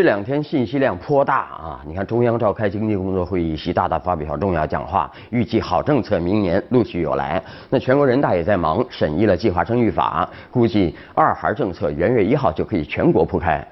这两天信息量颇大啊！你看，中央召开经济工作会议，习大大发表重要讲话，预计好政策明年陆续有来。那全国人大也在忙审议了计划生育法，估计二孩政策元月一号就可以全国铺开。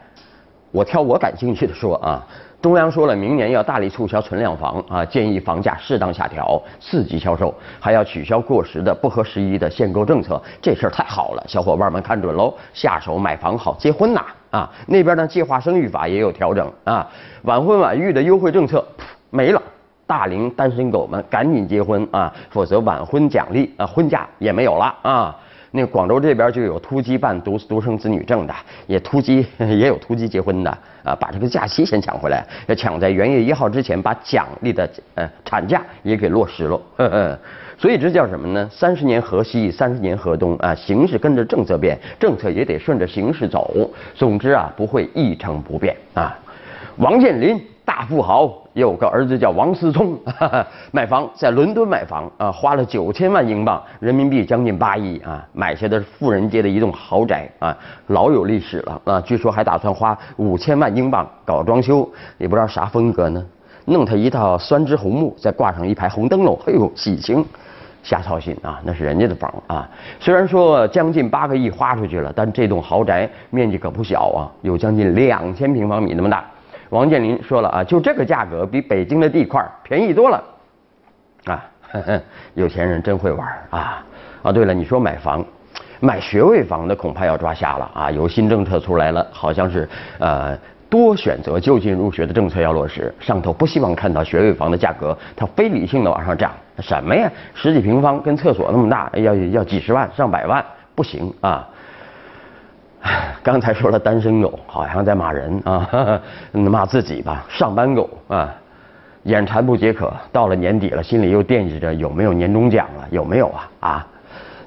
我挑我感兴趣的说啊，中央说了，明年要大力促销存量房啊，建议房价适当下调，刺激销售，还要取消过时的不合时宜的限购政策。这事儿太好了，小伙伴们看准喽，下手买房好结婚呐！啊那边的，计划生育法也有调整啊，晚婚晚育的优惠政策没了，大龄单身狗们赶紧结婚啊，否则晚婚奖励啊婚假也没有了啊。那广州这边就有突击办独独生子女证的，也突击 也有突击结婚的啊，把这个假期先抢回来，要抢在元月一号之前把奖励的呃产假也给落实了。嗯嗯所以这叫什么呢？三十年河西，三十年河东啊，形势跟着政策变，政策也得顺着形势走。总之啊，不会一成不变啊。王健林。大富豪有个儿子叫王思聪，哈哈买房在伦敦买房啊，花了九千万英镑，人民币将近八亿啊，买下的富人街的一栋豪宅啊，老有历史了啊，据说还打算花五千万英镑搞装修，也不知道啥风格呢，弄他一套酸枝红木，再挂上一排红灯笼，嘿呦喜庆，瞎操心啊，那是人家的房啊，虽然说将近八个亿花出去了，但这栋豪宅面积可不小啊，有将近两千平方米那么大。王健林说了啊，就这个价格比北京的地块便宜多了，啊，有钱人真会玩啊！啊，对了，你说买房，买学位房的恐怕要抓瞎了啊！有新政策出来了，好像是呃多选择就近入学的政策要落实，上头不希望看到学位房的价格它非理性的往上涨。什么呀，十几平方跟厕所那么大，要要几十万上百万，不行啊！刚才说了单身狗，好像在骂人啊，骂自己吧。上班狗啊，眼馋不解渴，到了年底了，心里又惦记着有没有年终奖了，有没有啊？啊，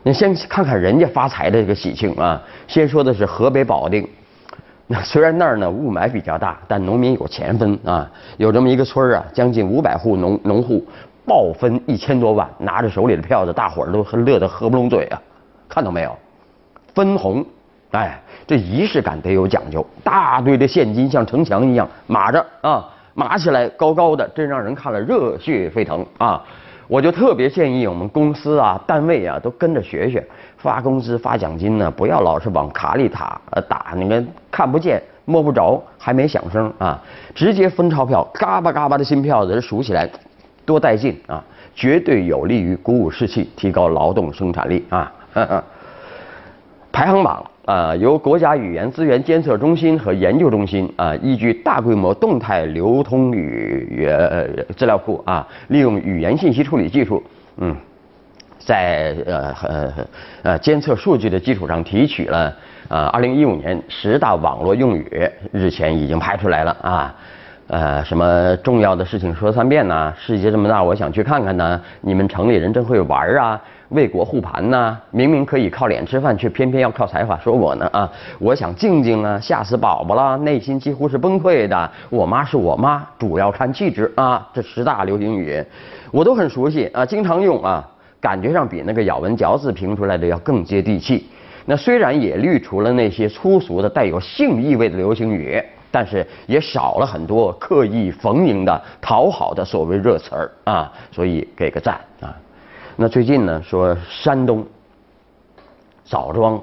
你先看看人家发财的这个喜庆啊。先说的是河北保定，那虽然那儿呢雾霾比较大，但农民有钱分啊。有这么一个村啊，将近五百户农农户暴分一千多万，拿着手里的票子，大伙儿都乐得合不拢嘴啊。看到没有？分红。哎，这仪式感得有讲究，大堆的现金像城墙一样码着啊，码起来高高的，真让人看了热血沸腾啊！我就特别建议我们公司啊、单位啊都跟着学学，发工资发奖金呢，不要老是往卡里打，呃打那个看不见摸不着还没响声啊，直接分钞票，嘎巴嘎巴的新票子数起来，多带劲啊！绝对有利于鼓舞士气，提高劳动生产力啊！排行榜。啊，由国家语言资源监测中心和研究中心啊，依据大规模动态流通语呃资料库啊，利用语言信息处理技术，嗯，在呃呃呃监测数据的基础上提取了啊，二零一五年十大网络用语，日前已经排出来了啊，呃，什么重要的事情说三遍呢？世界这么大，我想去看看呢。你们城里人真会玩啊！为国护盘呐，明明可以靠脸吃饭，却偏偏要靠才华。说我呢啊，我想静静啊，吓死宝宝了，内心几乎是崩溃的。我妈是我妈，主要看气质啊。这十大流行语，我都很熟悉啊，经常用啊，感觉上比那个咬文嚼字评出来的要更接地气。那虽然也滤除了那些粗俗的带有性意味的流行语，但是也少了很多刻意逢迎的讨好的所谓热词儿啊，所以给个赞啊。那最近呢，说山东枣庄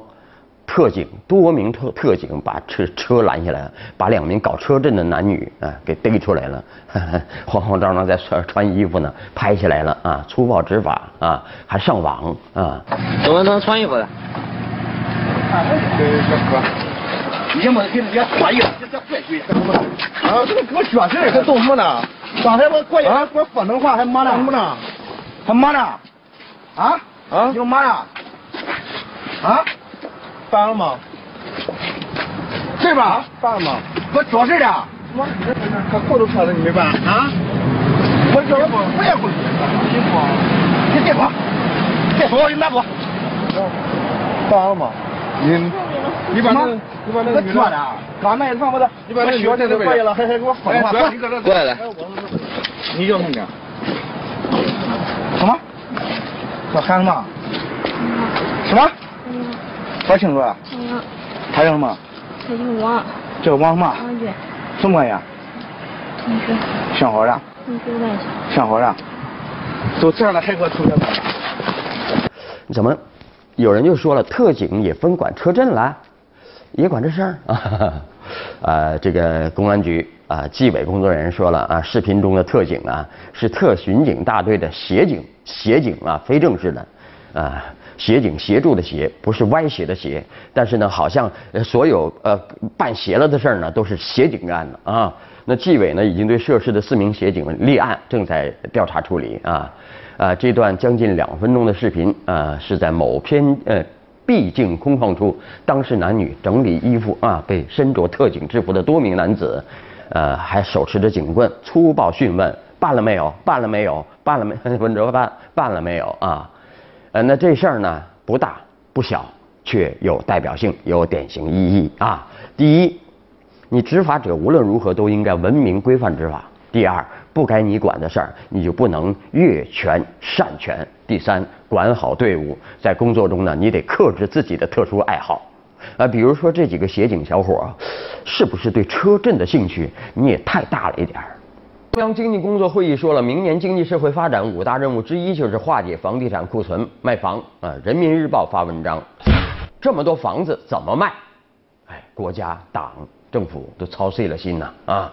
特警多名特特警把车车拦下来，把两名搞车震的男女啊给逮出来了，慌慌张张在穿穿衣服呢，拍下来了啊，粗暴执法啊，还上网啊。怎么能穿衣服的？你先把他给人家穿衣服，这这怪罪，啊，这个给我脚事还动什么呢？刚才我过去说说那话，还骂呢？什么呢？还骂呢？啊啊！有嘛呀？啊？办了吗？是吧？办了吗？我做事的。我他裤子穿的你没办啊？我这不我也不去。辛苦啊！你别说，别说，你拿走。办了吗？你你把那你把那个女的，刚才上我的，你把那女的过来了，还还给我说话。过来来。你叫什么名？什么？叫喊什么？什么？说清楚啊！他叫什么？他叫王。叫王什么？王军。什么呀？同学，上好了，同学外甥。上好了，都这样了还给我同学们？怎么？有人就说了，特警也分管车震了，也管这事儿 啊？呃，这个公安局啊，纪委工作人员说了啊，视频中的特警啊，是特巡警大队的协警，协警啊，非正式的啊。协警协助的协不是歪斜的斜，但是呢，好像所有呃办邪了的事儿呢，都是协警干的啊。那纪委呢，已经对涉事的四名协警立案，正在调查处理啊。啊，这段将近两分钟的视频啊，是在某偏呃僻静空旷处，当事男女整理衣服啊，被身着特警制服的多名男子，呃，还手持着警棍，粗暴讯问：办了没有？办了没有？办了没？问着办办了没有啊？呃，那这事儿呢不大不小，却有代表性，有典型意义啊。第一，你执法者无论如何都应该文明规范执法；第二，不该你管的事儿，你就不能越权擅权；第三，管好队伍，在工作中呢，你得克制自己的特殊爱好。啊，比如说这几个协警小伙儿，是不是对车震的兴趣你也太大了一点儿？中央经济工作会议说了，明年经济社会发展五大任务之一就是化解房地产库存，卖房啊。人民日报发文章，这么多房子怎么卖？哎，国家、党、政府都操碎了心呐啊。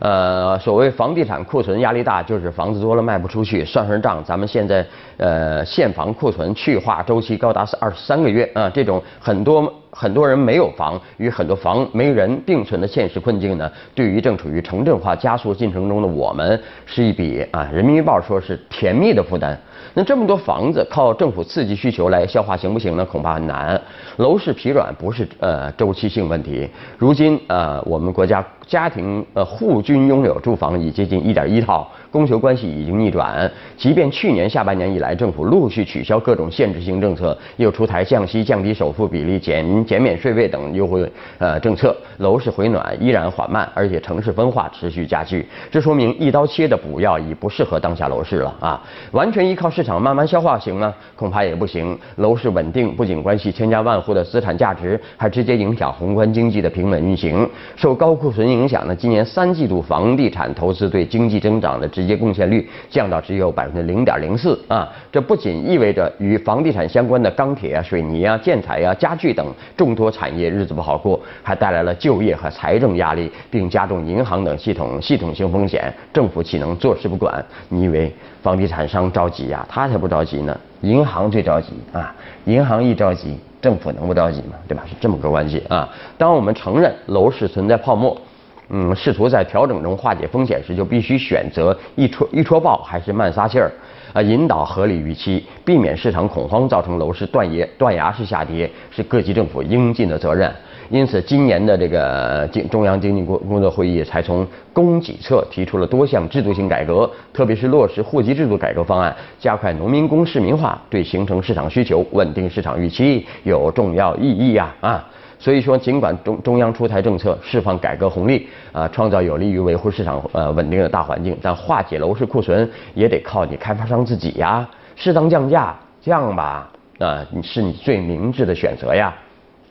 呃，所谓房地产库存压力大，就是房子多了卖不出去。算算账，咱们现在呃现房库存去化周期高达二十三个月啊，这种很多。很多人没有房，与很多房没人并存的现实困境呢，对于正处于城镇化加速进程中的我们，是一笔啊，人民日报说是甜蜜的负担。那这么多房子靠政府刺激需求来消化行不行呢？恐怕很难。楼市疲软不是呃周期性问题。如今呃，我们国家家庭呃户均拥有住房已接近一点一套。供求关系已经逆转，即便去年下半年以来，政府陆续取消各种限制性政策，又出台降息、降低首付比例、减减免税费等优惠呃政策，楼市回暖依然缓慢，而且城市分化持续加剧。这说明一刀切的补药已不适合当下楼市了啊！完全依靠市场慢慢消化行吗？恐怕也不行。楼市稳定不仅关系千家万户的资产价值，还直接影响宏观经济的平稳运行。受高库存影响呢，今年三季度房地产投资对经济增长的。直接贡献率降到只有百分之零点零四啊！这不仅意味着与房地产相关的钢铁啊、水泥啊、建材啊、家具等众多产业日子不好过，还带来了就业和财政压力，并加重银行等系统系统性风险。政府岂能坐视不管？你以为房地产商着急呀？他才不着急呢！银行最着急啊！银行一着急，政府能不着急吗？对吧？是这么个关系啊！当我们承认楼市存在泡沫。嗯，试图在调整中化解风险时，就必须选择一戳一戳爆还是慢撒气儿，啊，引导合理预期，避免市场恐慌造成楼市断崖断崖式下跌，是各级政府应尽的责任。因此，今年的这个经中央经济工工作会议才从供给侧提出了多项制度性改革，特别是落实户籍制度改革方案，加快农民工市民化，对形成市场需求、稳定市场预期有重要意义呀啊！所以说，尽管中中央出台政策，释放改革红利，啊，创造有利于维护市场呃稳定的大环境，但化解楼市库存也得靠你开发商自己呀，适当降价降吧，啊，你是你最明智的选择呀。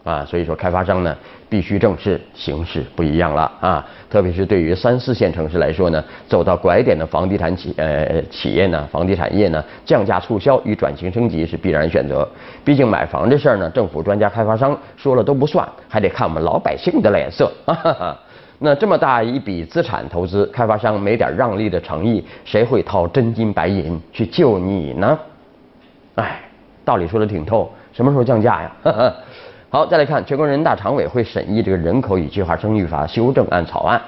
啊，所以说开发商呢必须正视形势不一样了啊，特别是对于三四线城市来说呢，走到拐点的房地产企呃企业呢，房地产业呢，降价促销与转型升级是必然选择。毕竟买房这事儿呢，政府专家开发商说了都不算，还得看我们老百姓的脸色。那这么大一笔资产投资，开发商没点让利的诚意，谁会掏真金白银去救你呢？哎，道理说的挺透，什么时候降价呀？好，再来看全国人大常委会审议这个人口与计划生育法修正案草案。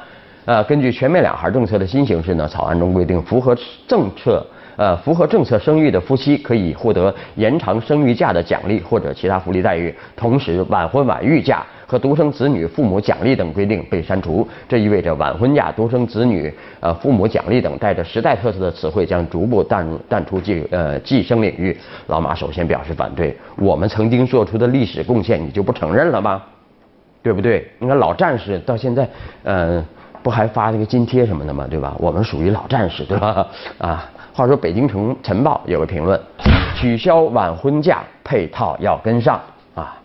呃，根据全面两孩政策的新形势呢，草案中规定，符合政策。呃，符合政策生育的夫妻可以获得延长生育假的奖励或者其他福利待遇，同时晚婚晚育假和独生子女父母奖励等规定被删除。这意味着晚婚假、独生子女、呃父母奖励等带着时代特色的词汇将逐步淡淡出计呃计生领域。老马首先表示反对，我们曾经做出的历史贡献你就不承认了吗？对不对？你看老战士到现在，呃，不还发那个津贴什么的吗？对吧？我们属于老战士，对吧？啊。话说，《北京城晨报》有个评论：取消晚婚假配套要跟上啊。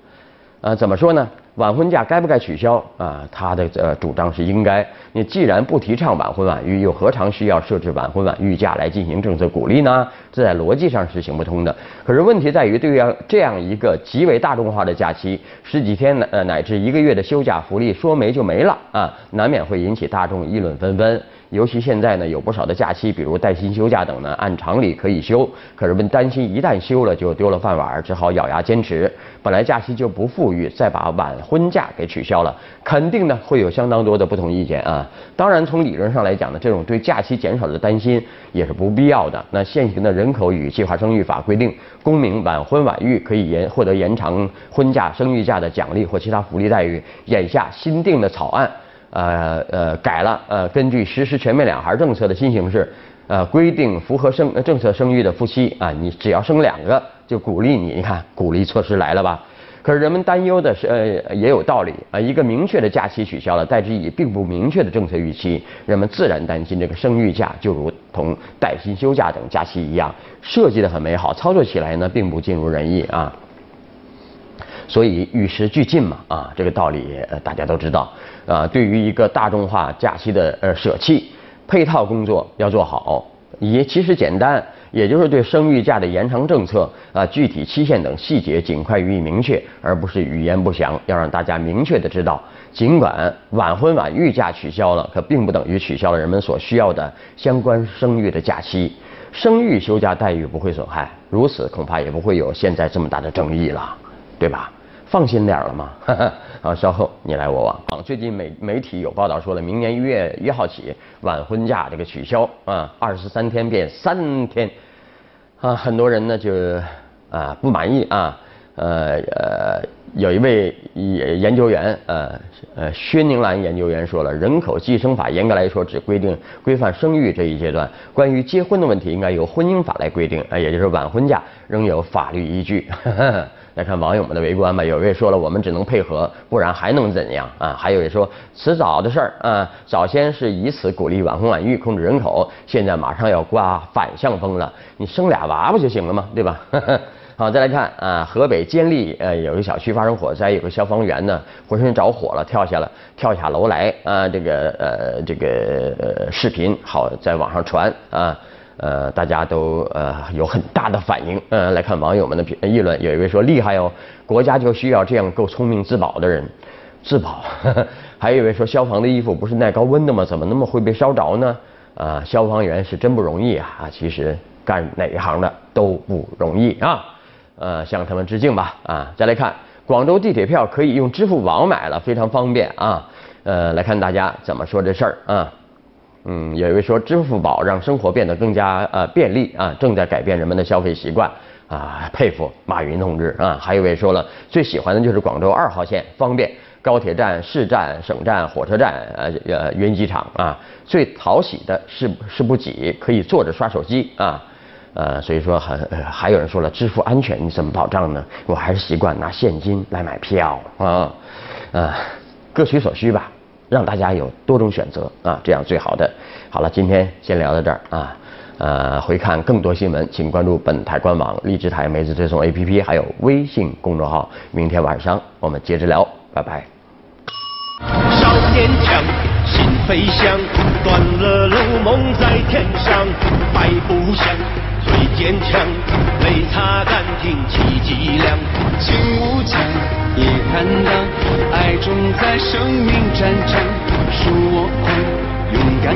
呃，怎么说呢？晚婚假该不该取消啊？他的呃主张是应该。你既然不提倡晚婚晚育，又何尝需要设置晚婚晚育假来进行政策鼓励呢？这在逻辑上是行不通的。可是问题在于，对于这样一个极为大众化的假期，十几天呃乃至一个月的休假福利说没就没了啊，难免会引起大众议论纷纷。尤其现在呢，有不少的假期，比如带薪休假等呢，按常理可以休，可是们担心一旦休了就丢了饭碗，只好咬牙坚持。本来假期就不富裕，再把晚婚假给取消了，肯定呢会有相当多的不同意见啊。当然，从理论上来讲呢，这种对假期减少的担心也是不必要的。那现行的人口与计划生育法规定，公民晚婚晚育可以延获得延长婚假、生育假的奖励或其他福利待遇。眼下新定的草案。呃呃改了呃，根据实施全面两孩政策的新形势，呃规定符合生政策生育的夫妻啊，你只要生两个就鼓励你，你看鼓励措施来了吧？可是人们担忧的是呃也有道理啊，一个明确的假期取消了，代之以并不明确的政策预期，人们自然担心这个生育假就如同带薪休假等假期一样，设计的很美好，操作起来呢并不尽如人意啊。所以与时俱进嘛，啊，这个道理呃大家都知道，啊，对于一个大众化假期的呃舍弃，配套工作要做好，也其实简单，也就是对生育假的延长政策啊具体期限等细节尽快予以明确，而不是语言不详，要让大家明确的知道，尽管晚婚晚育假取消了，可并不等于取消了人们所需要的相关生育的假期，生育休假待遇不会损害，如此恐怕也不会有现在这么大的争议了。对吧？放心点儿了嘛。啊，稍后你来我往啊。最近媒媒体有报道说了，明年一月一号起晚婚假这个取消啊，二十三天变三天啊，很多人呢就啊不满意啊。呃呃，有一位研研究员呃呃薛宁兰研究员说了，人口计生法严格来说只规定规范生育这一阶段，关于结婚的问题应该由婚姻法来规定，啊，也就是晚婚假仍有法律依据。来看网友们的围观吧，有位说了，我们只能配合，不然还能怎样啊？还有位说，迟早的事儿啊，早先是以此鼓励晚婚晚育，控制人口，现在马上要刮反向风了，你生俩娃不就行了吗？对吧？好，再来看啊，河北监利呃有个小区发生火灾，有个消防员呢浑身着火了，跳下了跳下楼来啊，这个呃这个呃视频好在网上传啊。呃，大家都呃有很大的反应。呃，来看网友们的评议论，有一位说厉害哦，国家就需要这样够聪明自保的人，自保。还有一位说消防的衣服不是耐高温的吗？怎么那么会被烧着呢？啊，消防员是真不容易！啊，其实干哪一行的都不容易啊。呃，向他们致敬吧。啊，再来看广州地铁票可以用支付宝买了，非常方便啊。呃，来看大家怎么说这事儿啊。嗯，有一位说支付宝让生活变得更加呃便利啊，正在改变人们的消费习惯啊，佩服马云同志啊。还有一位说了，最喜欢的就是广州二号线，方便，高铁站、市站、省站、火车站呃呃云机场啊。最讨喜的是是不挤，可以坐着刷手机啊。呃，所以说很还有人说了，支付安全你怎么保障呢？我还是习惯拿现金来买票啊啊，各取所需吧。让大家有多种选择啊，这样最好的。好了，今天先聊到这儿啊。呃，回看更多新闻，请关注本台官网、荔枝台、梅子推送 APP，还有微信公众号。明天晚上我们接着聊，拜拜。少年强，心飞翔，断了路，梦在天上，百步响，最坚强，泪擦干挺起脊梁，心无疆也担当，爱种在生命战场，恕我狂，勇敢。